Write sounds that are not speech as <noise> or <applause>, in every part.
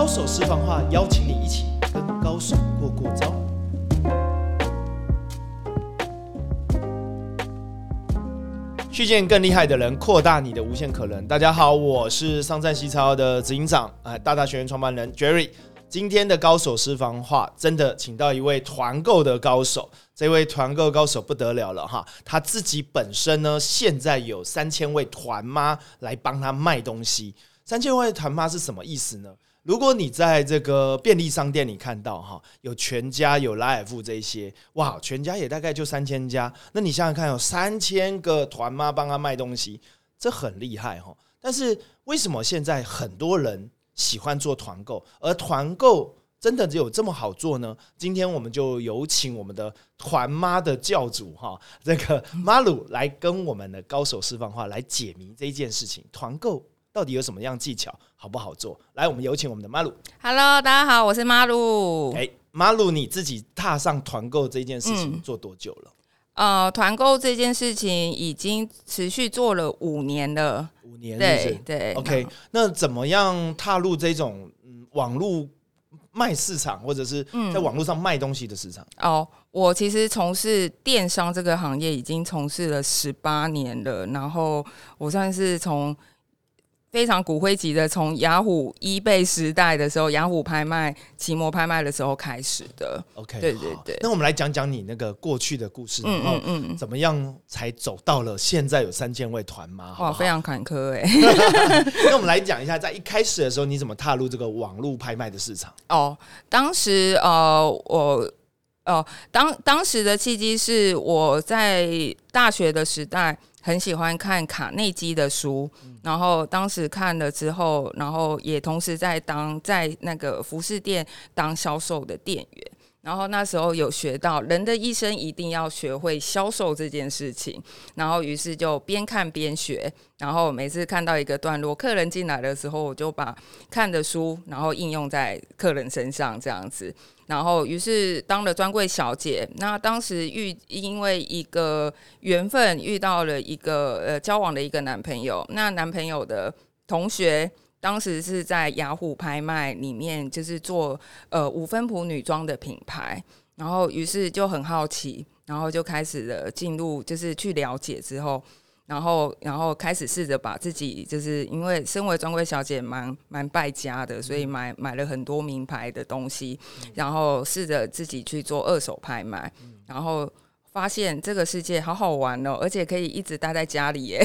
高手私房话，邀请你一起跟高手过过招。遇见更厉害的人，扩大你的无限可能。大家好，我是商战西超的执行长，哎，大大学院创办人 Jerry。今天的高手私房话，真的请到一位团购的高手。这位团购高手不得了了哈，他自己本身呢，现在有三千位团妈来帮他卖东西。三千位团妈是什么意思呢？如果你在这个便利商店里看到哈，有全家、有拉尔夫这些，哇，全家也大概就三千家。那你想想看，有三千个团妈帮他卖东西，这很厉害哈。但是为什么现在很多人喜欢做团购，而团购真的只有这么好做呢？今天我们就有请我们的团妈的教主哈，这个马鲁来跟我们的高手释放话来解谜这一件事情，团购。到底有什么样技巧，好不好做？来，我们有请我们的马鲁。Hello，大家好，我是马鲁。哎，马鲁，你自己踏上团购这件事情做多久了？呃，团购这件事情已经持续做了五年了。五年，对对。OK，那怎么样踏入这种嗯网络卖市场，或者是在网络上卖东西的市场？哦，我其实从事电商这个行业已经从事了十八年了，然后我算是从。非常骨灰级的，从雅虎一倍时代的时候，雅虎拍卖、奇摩拍卖的时候开始的。OK，对对对。那我们来讲讲你那个过去的故事，嗯嗯嗯，怎么样才走到了现在有三千位团吗？哇，非常坎坷哎。<laughs> 那我们来讲一下，在一开始的时候，你怎么踏入这个网络拍卖的市场？哦，当时呃，我哦，当当时的契机是我在大学的时代。很喜欢看卡内基的书，然后当时看了之后，然后也同时在当在那个服饰店当销售的店员，然后那时候有学到人的一生一定要学会销售这件事情，然后于是就边看边学，然后每次看到一个段落，客人进来的时候，我就把看的书然后应用在客人身上这样子。然后，于是当了专柜小姐。那当时遇因为一个缘分遇到了一个呃交往的一个男朋友。那男朋友的同学当时是在雅虎拍卖里面，就是做呃五分谱女装的品牌。然后，于是就很好奇，然后就开始了进入，就是去了解之后。然后，然后开始试着把自己，就是因为身为专柜小姐，蛮蛮败家的，所以买买了很多名牌的东西，然后试着自己去做二手拍卖，然后。发现这个世界好好玩哦，而且可以一直待在家里耶，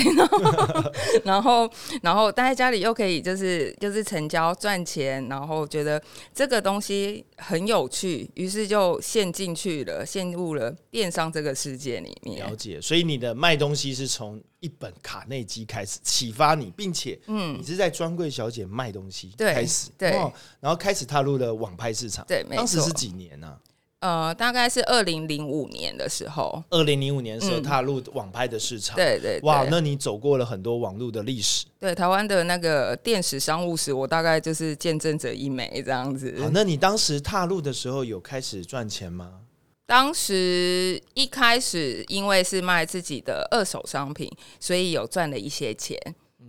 <laughs> 然后然后待在家里又可以就是就是成交赚钱，然后觉得这个东西很有趣，于是就陷进去了，陷入了电商这个世界里面。了解，所以你的卖东西是从一本卡内基开始启发你，并且嗯，你是在专柜小姐卖东西开始，对，然后开始踏入了网拍市场，对，当时是几年呢？呃，大概是二零零五年的时候，二零零五年时候踏入网拍的市场，对对，哇，那你走过了很多网络的历史，对台湾的那个电史商务史，我大概就是见证者一枚这样子。好，那你当时踏入的时候有开始赚钱吗？当时一开始因为是卖自己的二手商品，所以有赚了一些钱。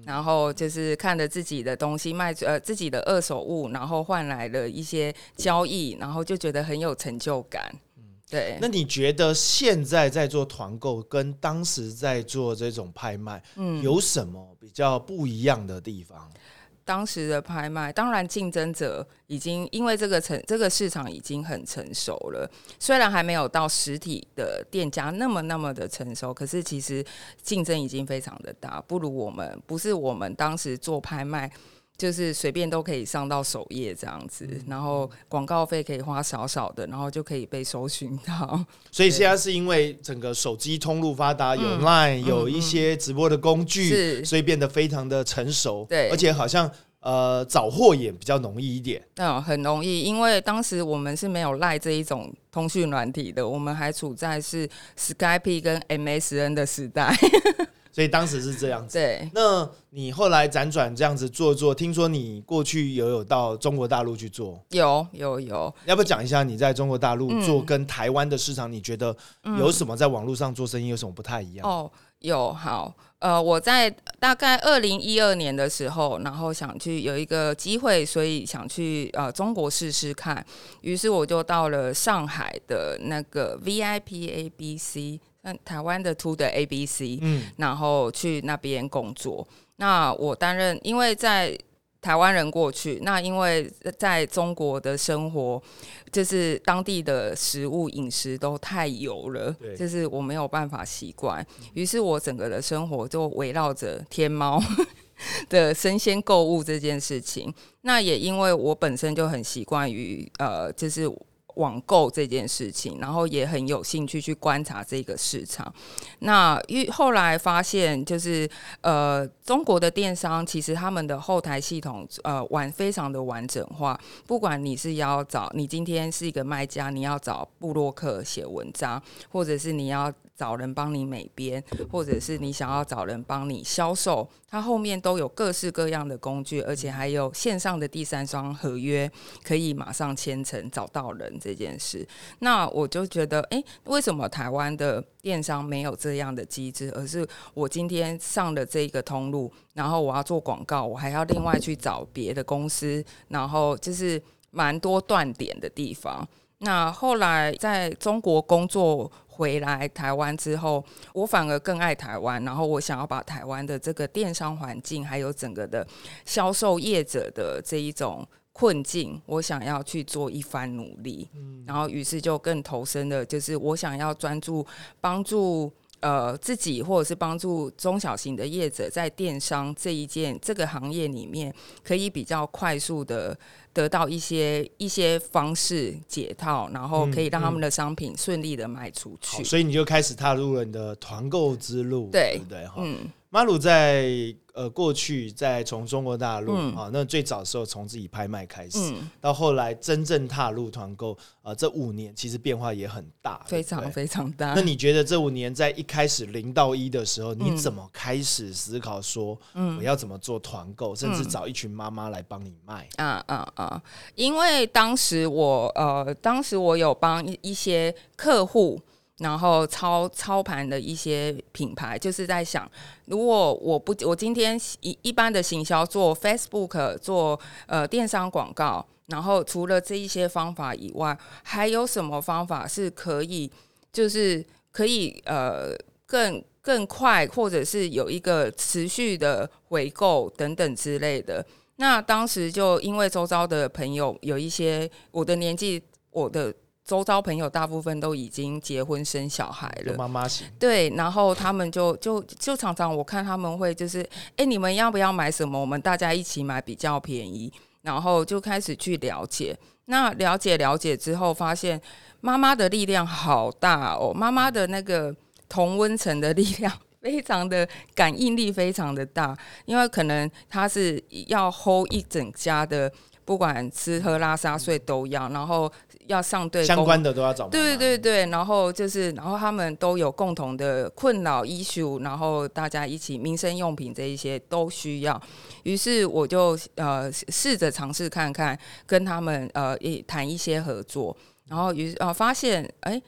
然后就是看着自己的东西卖，呃，自己的二手物，然后换来了一些交易，然后就觉得很有成就感。嗯，对。那你觉得现在在做团购跟当时在做这种拍卖，嗯，有什么比较不一样的地方？当时的拍卖，当然竞争者已经因为这个成这个市场已经很成熟了，虽然还没有到实体的店家那么那么的成熟，可是其实竞争已经非常的大，不如我们不是我们当时做拍卖，就是随便都可以上到首页这样子，然后广告费可以花少少的，然后就可以被搜寻到。<laughs> 所以现在是因为整个手机通路发达，有 Line 有一些直播的工具，所以变得非常的成熟。对，而且好像。呃，找货也比较容易一点。嗯，很容易，因为当时我们是没有赖这一种通讯软体的，我们还处在是 Skype 跟 MSN 的时代，所以当时是这样子。对，那你后来辗转这样子做做，听说你过去也有到中国大陆去做，有有有，要不要讲一下你在中国大陆做跟台湾的市场，你觉得有什么在网络上做生意有什么不太一样？哦。有好，呃，我在大概二零一二年的时候，然后想去有一个机会，所以想去呃中国试试看，于是我就到了上海的那个 VIP ABC，嗯，台湾的 To 的 ABC，嗯，然后去那边工作。那我担任，因为在台湾人过去，那因为在中国的生活，就是当地的食物饮食都太油了，就是我没有办法习惯。于是我整个的生活就围绕着天猫 <laughs> 的生鲜购物这件事情。那也因为我本身就很习惯于呃，就是。网购这件事情，然后也很有兴趣去观察这个市场。那因后来发现，就是呃，中国的电商其实他们的后台系统呃完非常的完整化。不管你是要找你今天是一个卖家，你要找布洛克写文章，或者是你要。找人帮你美编，或者是你想要找人帮你销售，它后面都有各式各样的工具，而且还有线上的第三方合约，可以马上签成找到人这件事。那我就觉得，哎，为什么台湾的电商没有这样的机制？而是我今天上的这个通路，然后我要做广告，我还要另外去找别的公司，然后就是蛮多断点的地方。那后来在中国工作。回来台湾之后，我反而更爱台湾。然后我想要把台湾的这个电商环境，还有整个的销售业者的这一种困境，我想要去做一番努力。然后于是就更投身的，就是我想要专注帮助。呃，自己或者是帮助中小型的业者在电商这一件这个行业里面，可以比较快速的得到一些一些方式解套，然后可以让他们的商品顺利的卖出去。所以你就开始踏入了你的团购之路，对不对？哈，嗯。马鲁在呃过去在从中国大陆啊，那最早的时候从自己拍卖开始，到后来真正踏入团购啊，这五年其实变化也很大，非常非常大。那你觉得这五年在一开始零到一的时候，你怎么开始思考说，我要怎么做团购，甚至找一群妈妈来帮你卖？啊啊啊！因为当时我呃，当时我有帮一些客户。然后操操盘的一些品牌，就是在想，如果我不我今天一一般的行销做 Facebook 做呃电商广告，然后除了这一些方法以外，还有什么方法是可以就是可以呃更更快，或者是有一个持续的回购等等之类的？那当时就因为周遭的朋友有一些我的年纪，我的。周遭朋友大部分都已经结婚生小孩了，妈妈型对，然后他们就就就常常我看他们会就是，哎，你们要不要买什么？我们大家一起买比较便宜，然后就开始去了解。那了解了解之后，发现妈妈的力量好大哦，妈妈的那个同温层的力量非常的感应力非常的大，因为可能他是要 hold 一整家的。不管吃喝拉撒睡都要，然后要上对相关的都要找。对对对，然后就是，然后他们都有共同的困扰 issue，然后大家一起民生用品这一些都需要。于是我就呃试着尝试看看，跟他们呃一谈一些合作，然后于呃发现哎。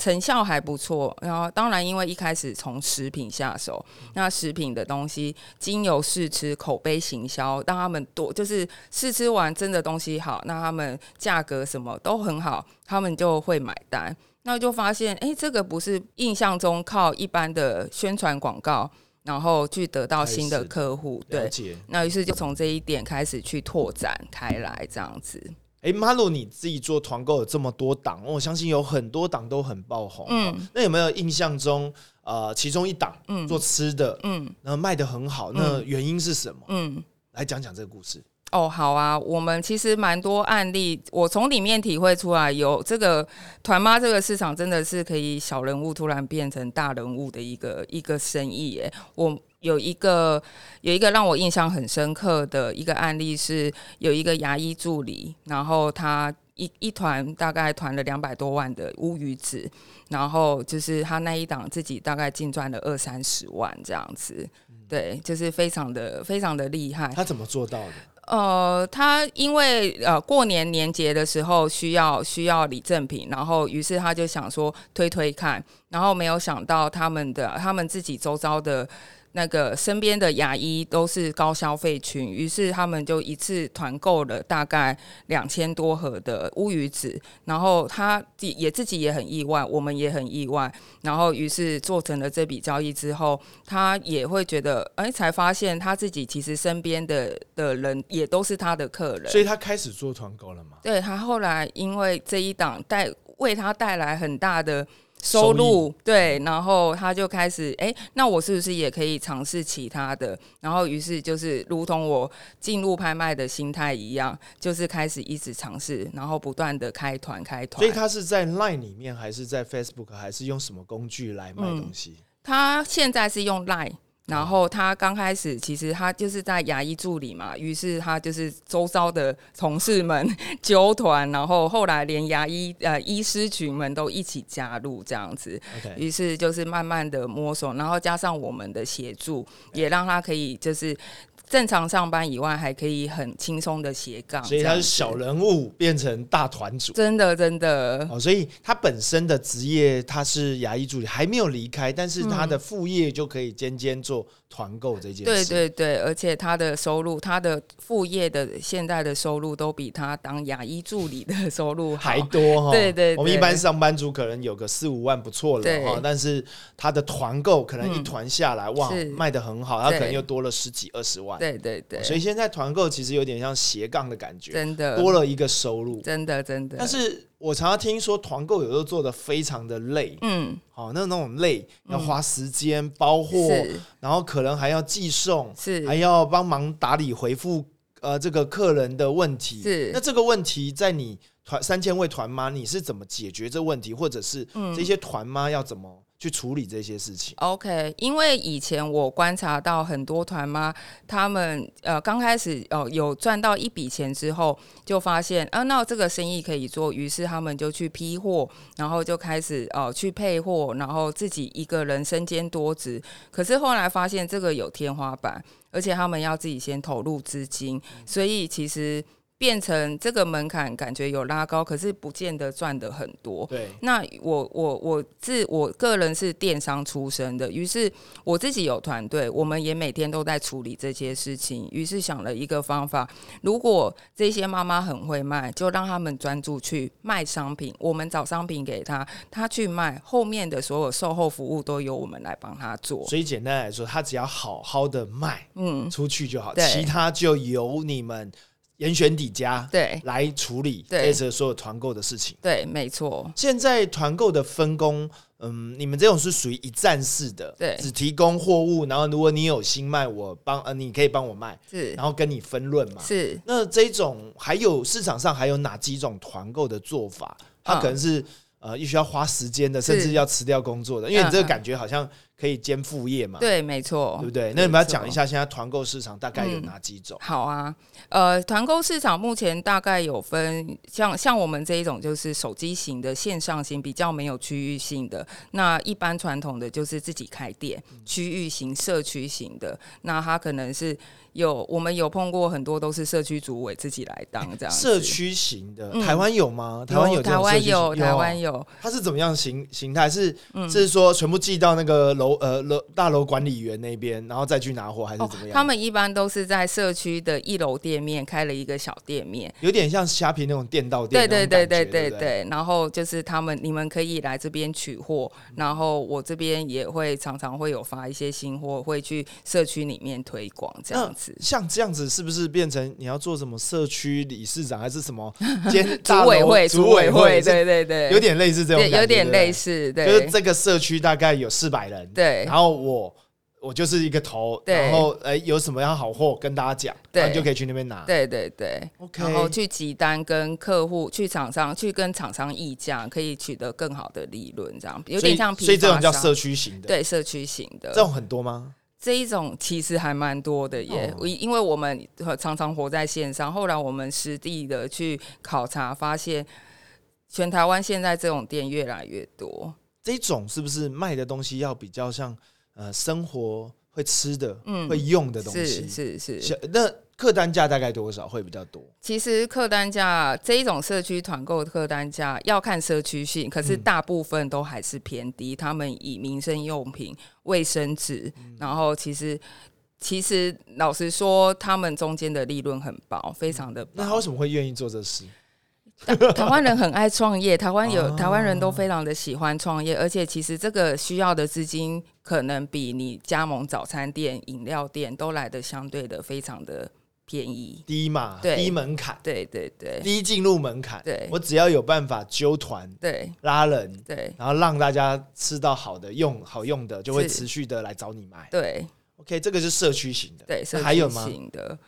成效还不错，然后当然因为一开始从食品下手，那食品的东西经由试吃、口碑行销，让他们多就是试吃完真的东西好，那他们价格什么都很好，他们就会买单。那就发现，哎，这个不是印象中靠一般的宣传广告，然后去得到新的客户，对。那于是就从这一点开始去拓展开来，这样子。哎，马路你自己做团购有这么多档，我相信有很多档都很爆红。嗯，那有没有印象中，呃，其中一档嗯做吃的，嗯，然后卖的很好，那原因是什么？嗯，来讲讲这个故事。哦，好啊，我们其实蛮多案例，我从里面体会出来，有这个团妈这个市场真的是可以小人物突然变成大人物的一个一个生意。耶。我有一个有一个让我印象很深刻的一个案例是，有一个牙医助理，然后他一一团大概团了两百多万的乌鱼子，然后就是他那一档自己大概净赚了二三十万这样子，对，就是非常的非常的厉害。他怎么做到的？呃，他因为呃过年年节的时候需要需要礼赠品，然后于是他就想说推推看，然后没有想到他们的他们自己周遭的。那个身边的牙医都是高消费群，于是他们就一次团购了大概两千多盒的乌鱼子，然后他也自己也很意外，我们也很意外，然后于是做成了这笔交易之后，他也会觉得，哎，才发现他自己其实身边的的人也都是他的客人，所以他开始做团购了吗？对他后来因为这一档带为他带来很大的。收入对，然后他就开始哎，那我是不是也可以尝试其他的？然后于是就是如同我进入拍卖的心态一样，就是开始一直尝试，然后不断的开团开团。所以他是在 Line 里面，还是在 Facebook，还是用什么工具来卖东西？他现在是用 Line。然后他刚开始，其实他就是在牙医助理嘛，于是他就是周遭的同事们纠团，然后后来连牙医呃医师群们都一起加入这样子，于是就是慢慢的摸索，然后加上我们的协助，也让他可以就是。正常上班以外，还可以很轻松的斜杠，所以他是小人物变成大团主，真的真的哦。所以他本身的职业他是牙医助理，还没有离开，但是他的副业就可以兼兼做团购这件事。对对对，而且他的收入，他的副业的现在的收入都比他当牙医助理的 <laughs> 收入还多哈。对对，我们一般上班族可能有个四五万不错了哈，但是他的团购可能一团下来哇卖的很好，他可能又多了十几二十万。对对对，所以现在团购其实有点像斜杠的感觉，真的。多了一个收入，真的真的。但是我常常听说团购有时候做的非常的累，嗯，好，那那种累要花时间包货，然后可能还要寄送，是。还要帮忙打理回复呃这个客人的问题，是。那这个问题在你团三千位团妈你是怎么解决这问题，或者是这些团妈要怎么？去处理这些事情。OK，因为以前我观察到很多团妈，他们呃刚开始哦有赚到一笔钱之后，就发现啊，那这个生意可以做，于是他们就去批货，然后就开始哦去配货，然后自己一个人身兼多职。可是后来发现这个有天花板，而且他们要自己先投入资金，所以其实。变成这个门槛感觉有拉高，可是不见得赚的很多。对，那我我我自我个人是电商出身的，于是我自己有团队，我们也每天都在处理这些事情。于是想了一个方法，如果这些妈妈很会卖，就让他们专注去卖商品，我们找商品给他，他去卖，后面的所有售后服务都由我们来帮他做。所以简单来说，他只要好好的卖，嗯，出去就好，其他就由你们。严选底价，对，来处理这次所有团购的事情。对，没错。现在团购的分工，嗯，你们这种是属于一站式的，对，只提供货物，然后如果你有新卖，我帮，呃，你可以帮我卖，是，然后跟你分论嘛。是。那这种还有市场上还有哪几种团购的做法？它可能是呃，必须要花时间的，甚至要辞掉工作的，因为你这个感觉好像。可以兼副业嘛？对，没错，对不对？那你们要讲一下现在团购市场大概有哪几种？好啊，呃，团购市场目前大概有分，像像我们这一种就是手机型的线上型，比较没有区域性的。那一般传统的就是自己开店，区域型、社区型的。那它可能是有我们有碰过很多都是社区主委自己来当这样。社区型的，台湾有吗？台湾有，台湾有，台湾有。它是怎么样形形态？是是说全部寄到那个楼？呃，楼大楼管理员那边，然后再去拿货，还是怎么样？他们一般都是在社区的一楼店面开了一个小店面，有点像虾皮那种店到店。对对对对对对。然后就是他们，你们可以来这边取货，然后我这边也会常常会有发一些新货，会去社区里面推广这样子。像这样子，是不是变成你要做什么社区理事长，还是什么兼 <laughs> 组委会？组委会，对对对，有点类似这种，有点类似，对，就是这个社区大概有四百人。对，然后我我就是一个头，然后哎有什么样好货跟大家讲，对，就可以去那边拿。对对对，OK，然后去集单跟客户、去厂商、去跟厂商议价，可以取得更好的利润，这样有点像。所以这种叫社区型的，对，社区型的这种很多吗？这一种其实还蛮多的耶，因为我们常常活在线上，后来我们实地的去考察，发现全台湾现在这种店越来越多。这种是不是卖的东西要比较像呃生活会吃的、嗯会用的东西？是是是。那客单价大概多少会比较多？其实客单价这一种社区团购客单价要看社区性，可是大部分都还是偏低。他们以民生用品、卫生纸，然后其实其实老实说，他们中间的利润很薄，非常的薄那他为什么会愿意做这事？<laughs> 台湾人很爱创业，台湾有台湾人都非常的喜欢创业，而且其实这个需要的资金可能比你加盟早餐店、饮料店都来的相对的非常的便宜，低嘛，对低门槛，对对对。低进入门槛。对。我只要有办法揪团对。拉人，对。然后让大家吃到好的用好用的，就会持续的来找你买。对。OK，这个是社区型的。对，社区还有吗？型的，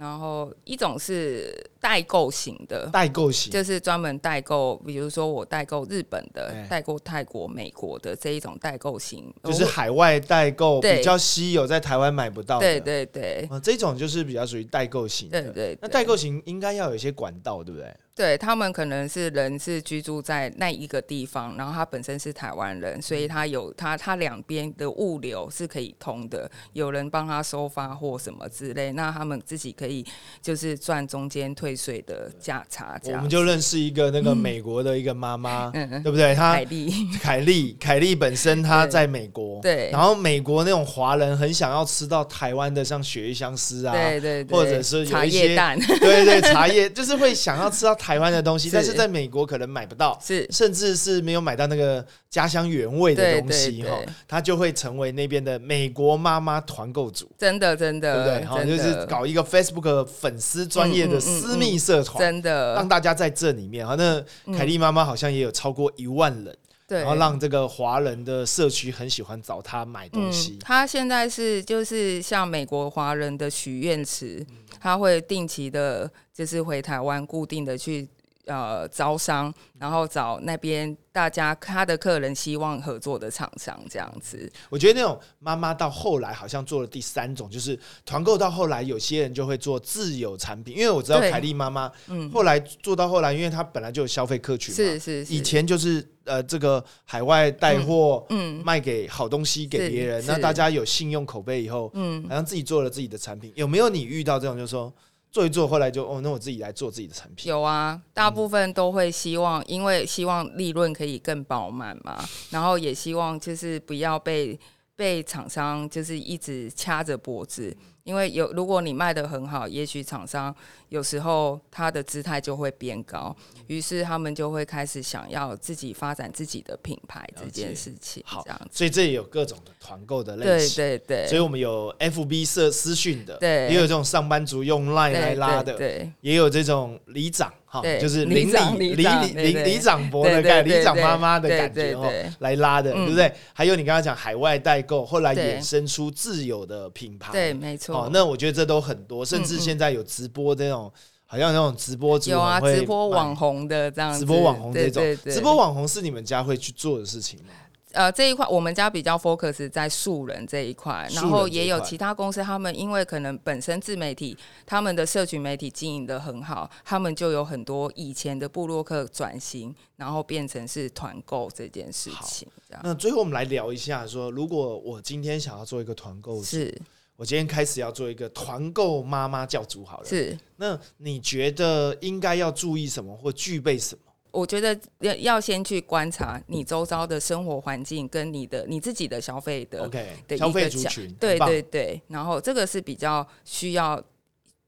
然后一种是代购型的，代购型，就是专门代购，比如说我代购日本的哎，代购泰国、美国的这一种代购型，就是海外代购对比较稀有，在台湾买不到的。对对对啊，这种就是比较属于代购型的。对对，对那代购型应该要有一些管道，对不对？对他们可能是人是居住在那一个地方，然后他本身是台湾人，所以他有他他两边的物流是可以通的，有人帮他收发货什么之类，那他们自己可以就是赚中间退税的价差，这样我们就认识一个那个美国的一个妈妈，嗯嗯对不对？她凯丽凯莉，凯莉本身她在美国，对然后美国那种华人很想要吃到台湾的像雪鱼香丝啊，对对对，或者是有茶一些叶蛋对对，茶叶就是会想要吃到台湾的东西，是但是在美国可能买不到，是甚至是没有买到那个家乡原味的对东西哈他就会成为那边的美国妈妈团购组。真的真的，对不对？好，就是搞一个 Facebook 粉丝专业的私密社团，真的让大家在这里面。哈，那凯莉妈妈好像也有超过一万人，对，然后让这个华人的社区很喜欢找他买东嗯西，。他现在是就是像美国华人的许愿池，嗯他会定期的，就是回台湾固定的去呃招商，然后找那边大家他的客人希望合作的厂商这样子。我觉得那种妈妈到后来好像做了第三种，就是团购到后来，有些人就会做自有产品，因为我知道对。凯莉妈妈嗯，后来做到后来，因为她本来就有消费客群嘛，是是是，以前就是呃这个海外带货。嗯卖给好东西给别人，那大家有信用口碑以后，嗯。好像自己做了自己的产品，有没有你遇到这种，就是说做一做，后来就哦，那我自己来做自己的产品？有啊，大部分都会希望，因为希望利润可以更饱满嘛，然后也希望就是不要被被厂商就是一直掐着脖子，因为有如果你卖的很好，也许厂商有时候他的姿态就会变高，于是他们就会开始想要自己发展自己的品牌这件事情，好这样子，所以这也有各种的团购的类型。对对，所以我们有 FB 社私讯的，对也有这种上班族用 Line 来拉的，对对也有这种里长哈，就是里邻长里里里长伯的对对概念，里长妈妈的感觉哦来拉的，嗯对不对？还有你刚刚讲海外代购，后来衍生出自有的品牌，对，没错。哦，那我觉得这都很多，甚至现在有直播这种，好像那种直播主有啊，直播卖网红的这样子，直播网红这种直播网红是你们家会去做的事情吗？呃，这一块我们家比较 focus 在素人这一块，然后也有其他公司，他们因为可能本身自媒体，他们的社群媒体经营的很好，他们就有很多以前的部落客转型，然后变成是团购这件事情，这样。那最后我们来聊一下说如果我今天想要做一个团购，是我今天开始要做一个团购妈妈教主好了。是。那你觉得应该要注意什么或具备什么？我觉得要要先去观察你周遭的生活环境跟你的你自己的消费的 OK，的消费族群，对对对，然后这个是比较需要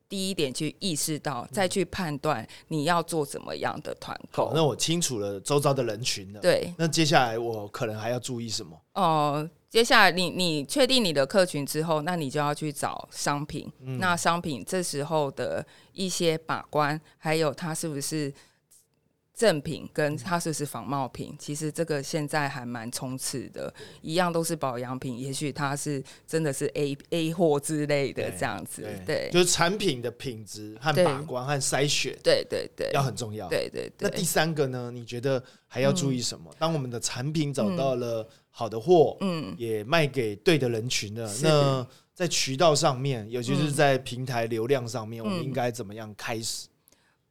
第一点去意识到，再去判断你要做怎么样的团好，购。那我清楚了周遭的人群了。对，那接下来我可能还要注意什么？哦、接下来你你确定你的客群之后，那你就要去找商品。嗯那商品这时候的一些把关，还有它是不是正品，跟它是不是仿冒品，其实这个现在还蛮冲刺的。一样都是保养品，也许它是真的是 A A 货之类的对这样子。对就是产品的品质和对把关和筛选对对对要很重要。对对对那第。三个呢？你觉得还要注意什么？当我们的产品找到了好的货，嗯，也卖给对的人群了，那在渠道上面，尤其是嗯在平台流量上面，我们嗯应该怎么样开始？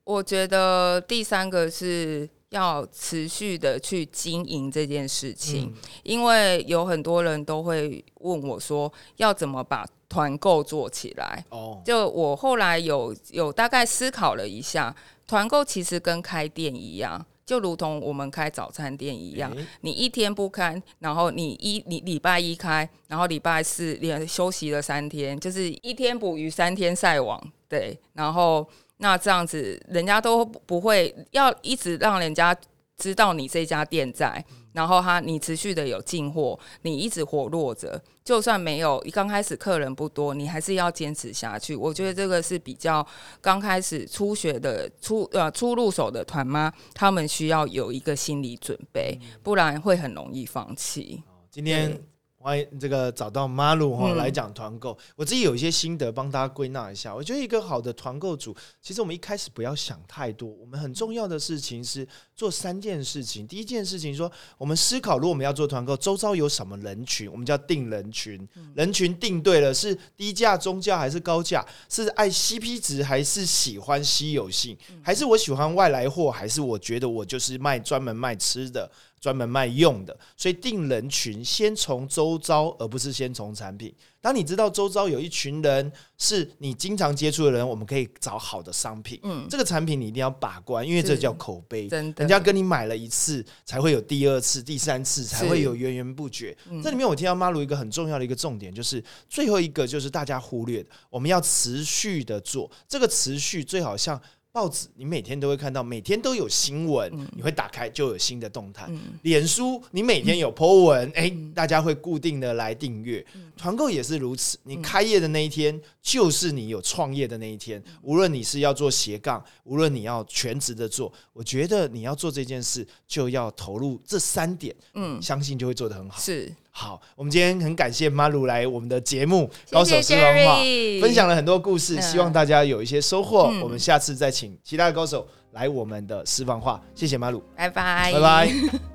我觉得第三个是要持续的去经营这件事情，嗯因为有很多人都会问我说，要怎么把团购做起来。哦，就我后来有有大概思考了一下，团购其实跟开店一样，就如同我们开早餐店一样，诶你一天不开，然后你一你礼拜一开，然后礼拜四连休息了三天，就是一天捕鱼三天晒网，对，然后那这样子人家都不会要一直让人家知道你这家店在，然后他你持续的有进货，你一直活络着，就算没有刚开始客人不多，你还是要坚持下去。我觉得这个是比较刚开始初学的初呃初入手的团妈，他们需要有一个心理准备，不然会很容易放弃。今天欢迎这个找到马鲁哈嗯来讲团购，我自己有一些心得帮大家归纳一下。我觉得一个好的团购组，其实我们一开始不要想太多，我们很重要的事情是做三件事情。第一件事情说，我们思考，如果我们要做团购，周遭有什么人群，我们叫定人群。人群定对了，是低价、中价还是高价？是爱 CP 值还是喜欢稀有性？还是我喜欢外来货？还是我觉得我就是卖专门卖吃的？专门卖用的，所以定人群先从周遭，而不是先从产品。当你知道周遭有一群人是你经常接触的人，我们可以找好的商品。嗯，这个产品你一定要把关，因为这叫口碑。真的，人家跟你买了一次，才会有第二次、第三次，才会有源源不绝。嗯这里面我听到妈鲁一个很重要的一个重点，就是最后一个就是大家忽略的，我们要持续的做。这个持续最好像报纸，你每天都会看到，每天都有新闻，你会打开就有新的动态。嗯脸书，你每天有 po 文，哎、大家会固定的来订阅。团购也是如此，你开业的那一天，就是你有创业的那一天。无论你是要做斜杠，无论你要全职的做，我觉得你要做这件事，就要投入这三点，嗯，相信就会做得很好。是，好，我们今天很感谢马鲁来我们的节目《谢高手谢私房话》，分享了很多故事，嗯希望大家有一些收获。嗯我们下次再请其他的高手来我们的私房话。谢谢马鲁，拜拜，拜拜。